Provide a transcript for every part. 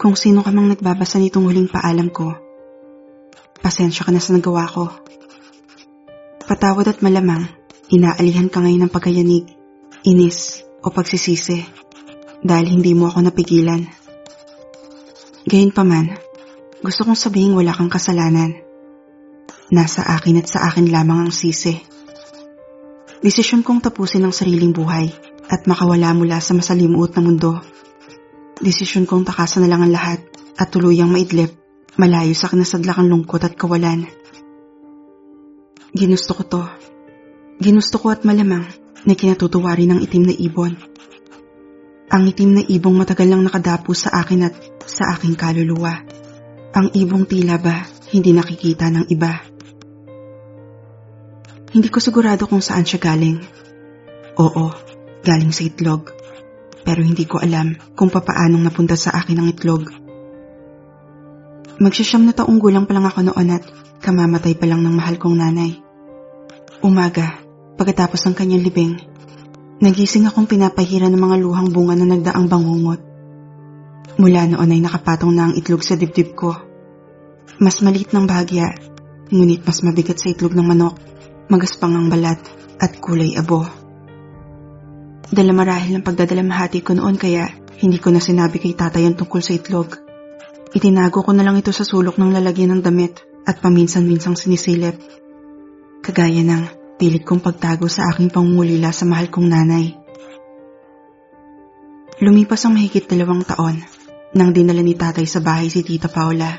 Kung sino ka mang nagbabasa nitong huling paalam ko, pasensya ka na sa nagawa ko. Patawad at malamang, inaalihan ka ngayon ng pagkayanig, inis o pagsisisi dahil hindi mo ako napigilan. Gayunpaman, gusto kong sabihin wala kang kasalanan. Nasa akin at sa akin lamang ang sisi. Desisyon kong tapusin ang sariling buhay at makawala mula sa masalimuot na mundo. Desisyon kong takasan na lang ang lahat at tuluyang maidlip malayo sa kinasadlakang lungkot at kawalan. Ginusto ko to. Ginusto ko at malamang na kinatutuwari ng itim na ibon. Ang itim na ibong matagal lang nakadapo sa akin at sa aking kaluluwa. Ang ibong tila ba hindi nakikita ng iba. Hindi ko sigurado kung saan siya galing. Oo, galing sa itlog. Pero hindi ko alam kung papaanong napunta sa akin ang itlog. Magsisyam na taong gulang pa lang ako noon at kamamatay pa lang ng mahal kong nanay. Umaga, pagkatapos ng kanyang libing, nagising akong pinapahira ng mga luhang bunga na nagdaang bangungot. Mula noon ay nakapatong na ang itlog sa dibdib ko. Mas maliit ng bahagya, ngunit mas mabigat sa itlog ng manok magaspang ang balat at kulay abo. Dala marahil ang pagdadalamhati ko noon kaya hindi ko na sinabi kay tatay ang tungkol sa itlog. Itinago ko na lang ito sa sulok ng lalagyan ng damit at paminsan-minsang sinisilip. Kagaya ng pilit kong pagtago sa aking pangungulila sa mahal kong nanay. Lumipas ang mahigit dalawang taon nang dinala ni tatay sa bahay si Tita Paula.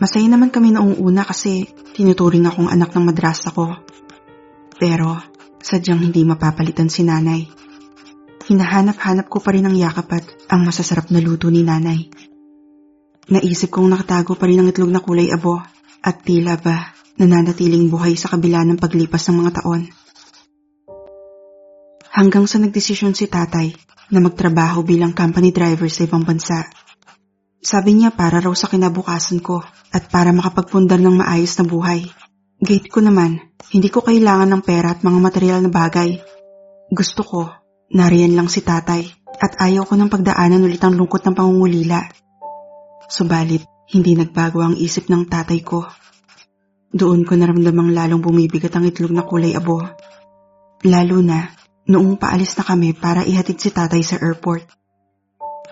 Masaya naman kami noong una kasi tinuturing akong anak ng madrasa ko. Pero sadyang hindi mapapalitan si nanay. Hinahanap-hanap ko pa rin ang yakap at ang masasarap na luto ni nanay. Naisip kong nakatago pa rin ang itlog na kulay abo at tila ba nananatiling buhay sa kabila ng paglipas ng mga taon. Hanggang sa nagdesisyon si tatay na magtrabaho bilang company driver sa ibang bansa. Sabi niya para raw sa kinabukasan ko at para makapagpundar ng maayos na buhay. Gate ko naman, hindi ko kailangan ng pera at mga material na bagay. Gusto ko, nariyan lang si tatay at ayaw ko ng pagdaanan ulit ang lungkot ng pangungulila. Subalit, hindi nagbago ang isip ng tatay ko. Doon ko naramdamang lalong bumibigat ang itlog na kulay abo. Lalo na, noong paalis na kami para ihatid si tatay sa airport.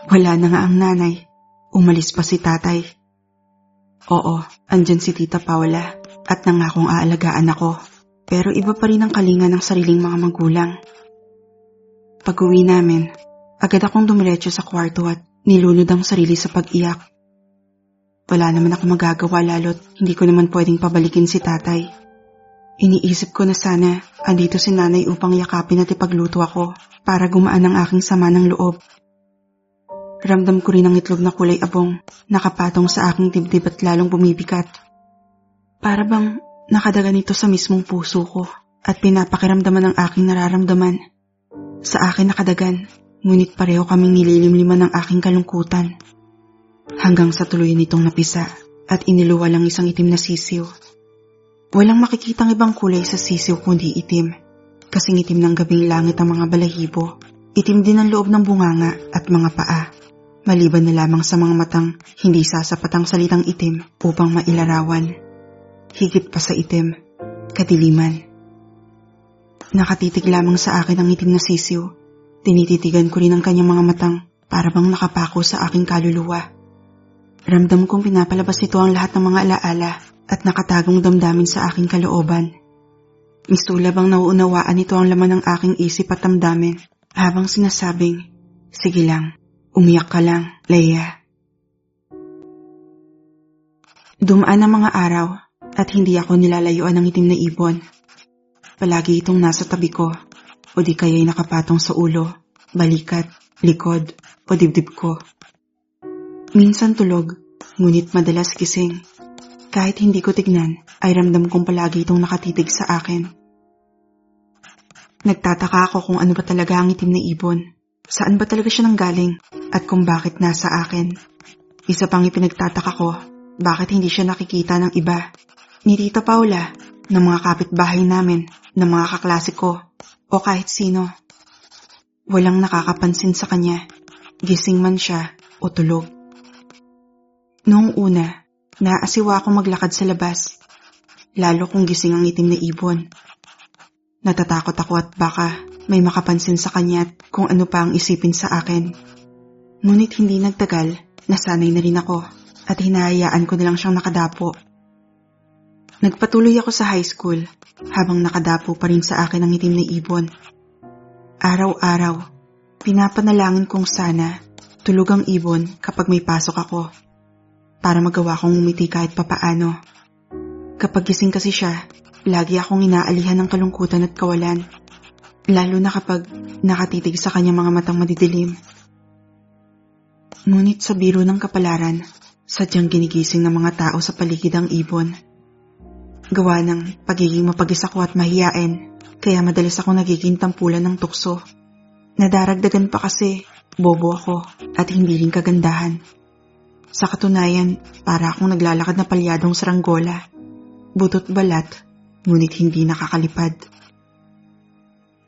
Wala na nga ang nanay Umalis pa si tatay. Oo, andyan si Tita Paula at nangakong aalagaan ako. Pero iba pa rin ang kalinga ng sariling mga magulang. Pag uwi namin, agad akong dumiretso sa kwarto at nilunod ang sarili sa pag-iyak. Wala naman ako magagawa lalo't hindi ko naman pwedeng pabalikin si tatay. Iniisip ko na sana andito si nanay upang yakapin at ipagluto ako para gumaan ang aking sama ng loob Ramdam ko rin ang itlog na kulay abong, nakapatong sa aking dibdib at lalong bumibigat. Para bang nakadagan ito sa mismong puso ko at pinapakiramdaman ng aking nararamdaman. Sa akin nakadagan, ngunit pareho kaming nililimliman ng aking kalungkutan. Hanggang sa tuloy nitong napisa at iniluwa lang isang itim na sisiw. Walang makikitang ibang kulay sa sisiw kundi itim. Kasing itim ng gabing langit ang mga balahibo. Itim din ang loob ng bunganga at mga paa maliban na lamang sa mga matang hindi sasapat ang salitang itim upang mailarawan. Higit pa sa itim, kadiliman. Nakatitig lamang sa akin ang itim na sisiw. Tinititigan ko rin ang kanyang mga matang para bang nakapako sa aking kaluluwa. Ramdam kong pinapalabas nito ang lahat ng mga alaala at nakatagong damdamin sa aking kalooban. Misula bang nauunawaan nito ang laman ng aking isip at damdamin habang sinasabing, Sige lang, Umiyak ka lang, Leia. Dumaan ang mga araw at hindi ako nilalayuan ng itim na ibon. Palagi itong nasa tabi ko o di kaya'y nakapatong sa ulo, balikat, likod o dibdib ko. Minsan tulog, ngunit madalas gising. Kahit hindi ko tignan, ay ramdam kong palagi itong nakatitig sa akin. Nagtataka ako kung ano ba talaga ang itim na ibon. Saan ba talaga siya nanggaling at kung bakit nasa akin? Isa pang ipinagtataka ko, bakit hindi siya nakikita ng iba? Ni Tita Paula, ng mga kapitbahay namin, ng mga kaklase ko, o kahit sino. Walang nakakapansin sa kanya, gising man siya o tulog. Noong una, naasiwa akong maglakad sa labas. Lalo kung gising ang itim na ibon. Natatakot ako at baka may makapansin sa kanya at kung ano pa ang isipin sa akin. Ngunit hindi nagtagal, nasanay na rin ako at hinahayaan ko na lang siyang nakadapo. Nagpatuloy ako sa high school habang nakadapo pa rin sa akin ang itim na ibon. Araw-araw, pinapanalangin kong sana tulog ang ibon kapag may pasok ako para magawa kong umiti kahit papaano. Kapag gising kasi siya, lagi akong inaalihan ng kalungkutan at kawalan. Lalo na kapag nakatitig sa kanyang mga matang madidilim. Ngunit sa biro ng kapalaran, sadyang ginigising ng mga tao sa paligid ang ibon. Gawa ng pagiging mapag-isa ko at mahiyain, kaya madalas ako nagiging tampulan ng tukso. Nadaragdagan pa kasi, bobo ako at hindi rin kagandahan. Sa katunayan, para akong naglalakad na palyadong saranggola. Butot balat, ngunit hindi nakakalipad.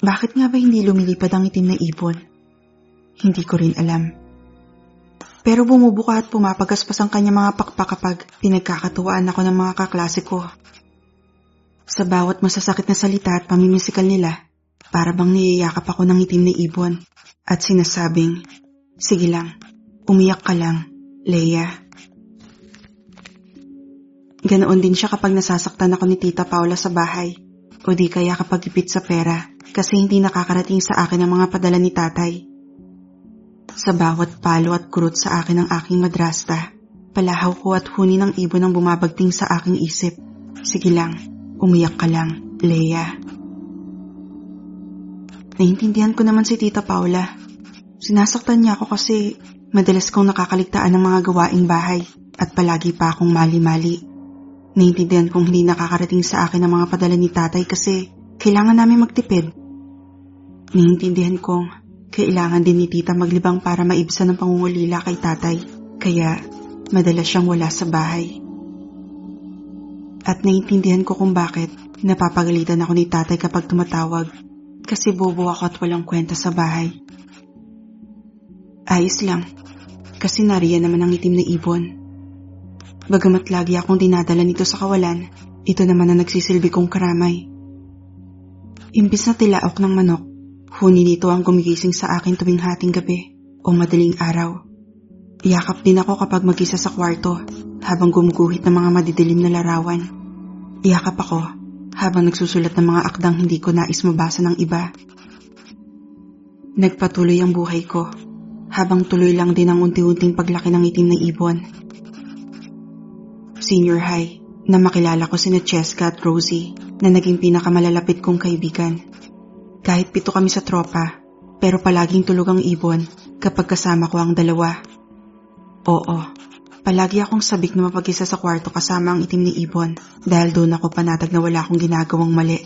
Bakit nga ba hindi lumilipad ang itim na ibon? Hindi ko rin alam. Pero bumubuka at pumapagaspas ang kanya mga pakpak kapag pinagkakatuwaan ako ng mga kaklase ko. Sa bawat masasakit na salita at pamimisikal nila, para bang niyayakap ako ng itim na ibon at sinasabing, Sige lang, umiyak ka lang, Leia. Ganoon din siya kapag nasasaktan ako ni Tita Paula sa bahay o di kaya kapag ipit sa pera kasi hindi nakakarating sa akin ang mga padala ni tatay. Sa bawat palo at kurot sa akin ng aking madrasta, palahaw ko at huni ng ibon ang bumabagting sa aking isip. Sige lang, umiyak ka lang, Leia. Naintindihan ko naman si Tita Paula. Sinasaktan niya ako kasi madalas kong nakakaligtaan ng mga gawaing bahay at palagi pa akong mali-mali. Naintindihan kong hindi nakakarating sa akin ang mga padala ni tatay kasi kailangan namin magtipid. Naintindihan kong kailangan din ni tita maglibang para maibsan ang pangungulila kay tatay, kaya madalas siyang wala sa bahay. At naiintindihan ko kung bakit napapagalitan ako ni tatay kapag tumatawag kasi bobo ako at walang kwenta sa bahay. Ayos lang, kasi nariyan naman ang itim na ibon. Bagamat lagi akong dinadala nito sa kawalan, ito naman ang nagsisilbi kong karamay. Imbis na tilaok ng manok, Huni nito ang gumigising sa akin tuwing hating gabi o madaling araw. Iyakap din ako kapag mag-isa sa kwarto habang gumuguhit ng mga madidilim na larawan. Iyakap ako habang nagsusulat ng mga akdang hindi ko nais mabasa ng iba. Nagpatuloy ang buhay ko habang tuloy lang din ang unti-unting paglaki ng itim na ibon. Senior high, na makilala ko sina Cheska at Rosie na naging pinakamalalapit kong kaibigan. Kahit pito kami sa tropa, pero palaging tulog ang ibon kapag kasama ko ang dalawa. Oo, palagi akong sabik na mapag-isa sa kwarto kasama ang itim ni ibon dahil doon ako panatag na wala akong ginagawang mali.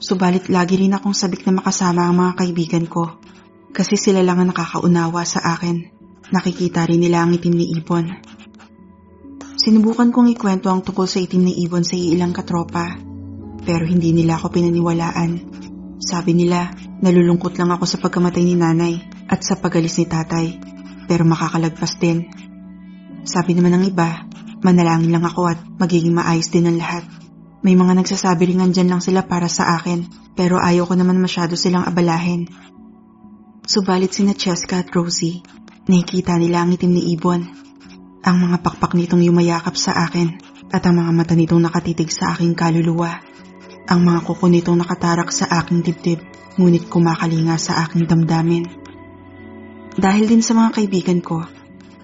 Subalit lagi rin akong sabik na makasama ang mga kaibigan ko kasi sila lang ang nakakaunawa sa akin. Nakikita rin nila ang itim ni ibon. Sinubukan kong ikwento ang tungkol sa itim ni ibon sa ilang katropa pero hindi nila ako pinaniwalaan sabi nila, nalulungkot lang ako sa pagkamatay ni nanay at sa pagalis ni tatay, pero makakalagpas din. Sabi naman ng iba, manalangin lang ako at magiging maayos din ang lahat. May mga nagsasabi rin andyan lang sila para sa akin, pero ayaw ko naman masyado silang abalahin. Subalit sina Cheska at Rosie, nakikita nila ang itim ni Ibon. Ang mga pakpak nitong yumayakap sa akin at ang mga mata nitong nakatitig sa aking kaluluwa. Ang mga kuko nitong nakatarak sa aking dibdib, ngunit kumakalinga sa aking damdamin. Dahil din sa mga kaibigan ko,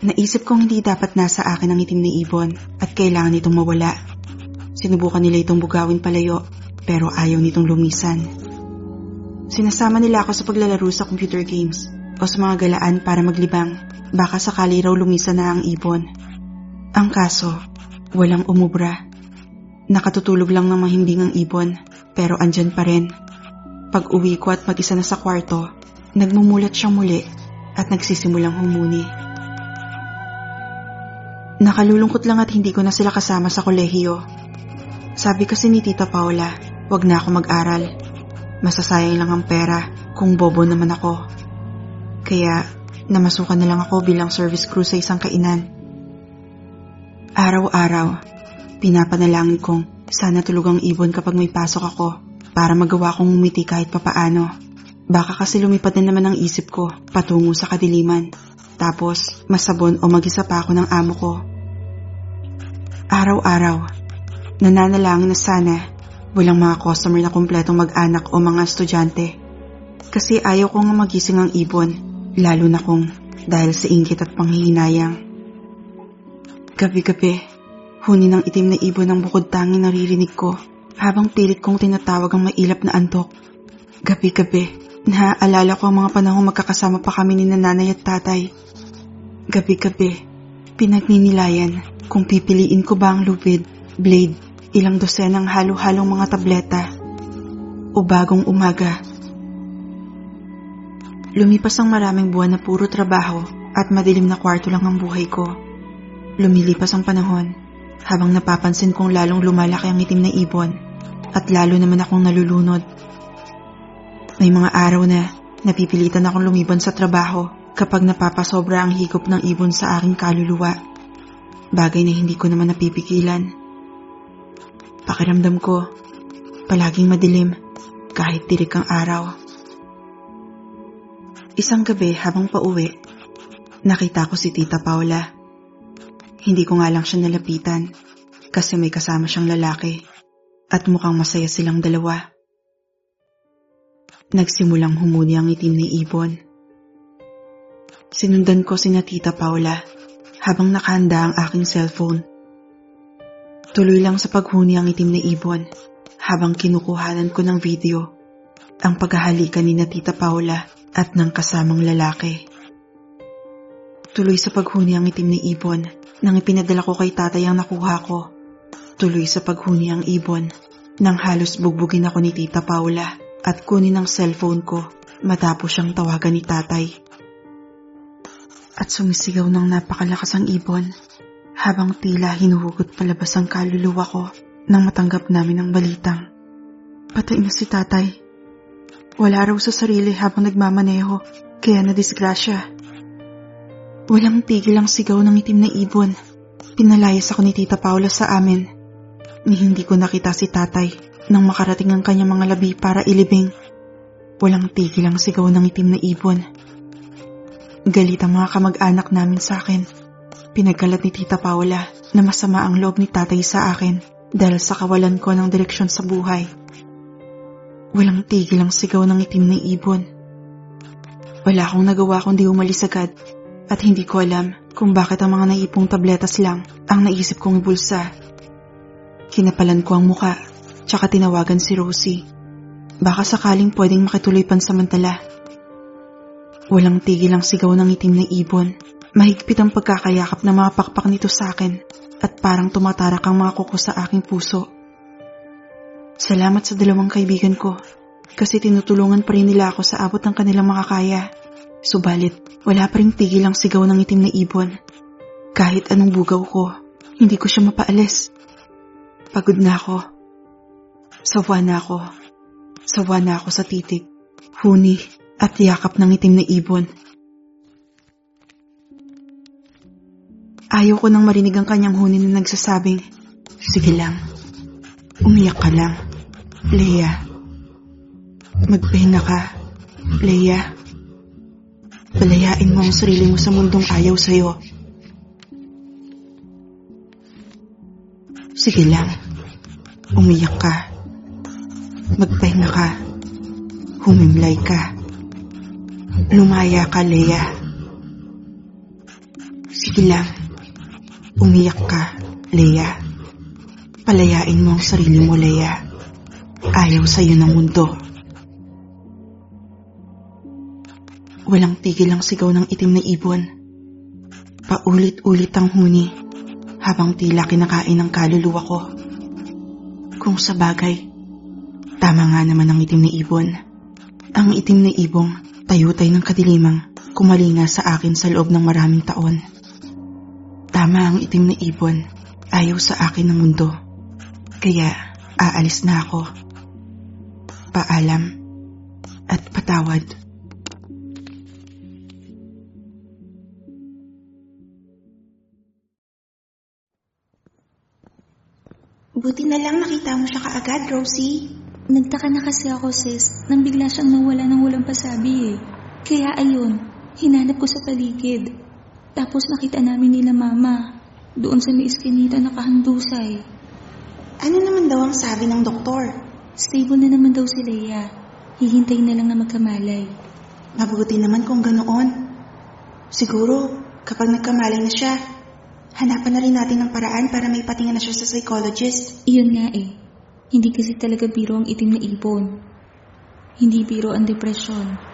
naisip kong hindi dapat nasa akin ang itim na ibon at kailangan itong mawala. Sinubukan nila itong bugawin palayo, pero ayaw nitong lumisan. Sinasama nila ako sa paglalaro sa computer games o sa mga galaan para maglibang, baka sakali raw lumisan na ang ibon. Ang kaso, walang umubra Nakatutulog lang ng mahimbing ang ibon, pero andyan pa rin. Pag uwi ko at mag-isa na sa kwarto, nagmumulat siyang muli at nagsisimulang humuni. Nakalulungkot lang at hindi ko na sila kasama sa kolehiyo. Sabi kasi ni Tita Paula, wag na ako mag-aral. Masasayang lang ang pera kung bobo naman ako. Kaya namasukan na lang ako bilang service crew sa isang kainan. Araw-araw, pinapanalangin kong sana tulog ang ibon kapag may pasok ako para magawa kong umiti kahit papaano. Baka kasi lumipad na naman ang isip ko patungo sa kadiliman. Tapos, masabon o mag-isa pa ako ng amo ko. Araw-araw, nananalangin na sana walang mga customer na kumpletong mag-anak o mga estudyante. Kasi ayaw ko nga magising ang ibon, lalo na kung dahil sa inggit at panghihinayang. Gabi-gabi, huni ng itim na ibon ang bukod tanging naririnig ko habang pilit kong tinatawag ang mailap na antok. Gabi-gabi, naaalala ko ang mga panahong magkakasama pa kami ni nanay at tatay. Gabi-gabi, pinagninilayan kung pipiliin ko ba ang lupid, blade, ilang dosenang halo-halong mga tableta, o bagong umaga. Lumipas ang maraming buwan na puro trabaho at madilim na kwarto lang ang buhay ko. Lumilipas ang panahon habang napapansin kong lalong lumalaki ang itim na ibon at lalo naman akong nalulunod. May mga araw na napipilitan akong lumiban sa trabaho kapag napapasobra ang higop ng ibon sa aking kaluluwa. Bagay na hindi ko naman napipigilan. Pakiramdam ko, palaging madilim kahit tirik ang araw. Isang gabi habang pauwi, nakita ko si Tita Paula. Hindi ko nga lang siya nalapitan kasi may kasama siyang lalaki at mukhang masaya silang dalawa. Nagsimulang humuni ang itim ni ibon. Sinundan ko si Tita Paula habang nakahanda ang aking cellphone. Tuloy lang sa paghuni ang itim na ibon habang kinukuhanan ko ng video ang paghahalikan ni Tita Paula at ng kasamang lalaki. Tuloy sa paghuni ang itim na ibon nang ipinadala ko kay tatay ang nakuha ko. Tuloy sa paghuni ang ibon nang halos bugbugin ako ni Tita Paula at kunin ang cellphone ko matapos siyang tawagan ni tatay. At sumisigaw ng napakalakas ang ibon habang tila hinuhugot palabas ang kaluluwa ko nang matanggap namin ang balitang. Patay na si tatay. Wala raw sa sarili habang nagmamaneho kaya nadisgrasya. Walang tigil ang sigaw ng itim na ibon. Pinalayas ako ni Tita Paula sa amin. Ni hindi ko nakita si tatay nang makarating ang kanyang mga labi para ilibing. Walang tigil ang sigaw ng itim na ibon. Galit ang mga kamag-anak namin sa akin. Pinagkalat ni Tita Paula na masama ang loob ni tatay sa akin dahil sa kawalan ko ng direksyon sa buhay. Walang tigil ang sigaw ng itim na ibon. Wala akong nagawa kundi umalis agad at hindi ko alam kung bakit ang mga naipong tabletas lang ang naisip kong ibulsa. Kinapalan ko ang muka, tsaka tinawagan si Rosie. Baka sakaling pwedeng makituloy pansamantala. Walang tigil ang sigaw ng itim na ibon. Mahigpit ang pagkakayakap na mga pakpak nito sa akin at parang tumatarak ang mga kuko sa aking puso. Salamat sa dalawang kaibigan ko kasi tinutulungan pa rin nila ako sa abot ng kanilang makakaya. Subalit, wala pa rin tigil ang sigaw ng itim na ibon. Kahit anong bugaw ko, hindi ko siya mapaalis. Pagod na ako. Sawa na ako. Sawa na ako sa titig, huni at yakap ng itim na ibon. Ayaw ko nang marinig ang kanyang huni na nagsasabing, Sige lang, umiyak ka lang, Leia. Magpahinga ka, Leia. Palayain mo ang sarili mo sa mundong ayaw sa'yo. Sige lang. Umiyak ka. Magpahinga ka. Humimlay ka. Lumaya ka, Leia. Sige lang. Umiyak ka, Leia. Palayain mo ang sarili mo, Leia. Ayaw sa'yo ng mundo. Walang tigil ang sigaw ng itim na ibon. Paulit-ulit ang huni habang tila kinakain ng kaluluwa ko. Kung sa bagay, tama nga naman ang itim na ibon. Ang itim na ibong tayutay ng kadilimang kumalinga sa akin sa loob ng maraming taon. Tama ang itim na ibon, ayaw sa akin ng mundo. Kaya aalis na ako. Paalam at patawad. Buti na lang nakita mo siya kaagad, Rosie. Nagtaka na kasi ako, sis, nang bigla siyang nawala ng walang pasabi eh. Kaya ayun, hinanap ko sa paligid. Tapos nakita namin nila mama. Doon sa may iskinita nakahandusay. Ano naman daw ang sabi ng doktor? Stable na naman daw si Leia. Hihintay na lang na magkamalay. Mabuti naman kung ganoon. Siguro, kapag nagkamalay na siya, hanapan na rin natin ng paraan para may patingin na siya sa psychologist. Iyon nga eh. Hindi kasi talaga biro ang itim na ibon. Hindi biro ang depresyon.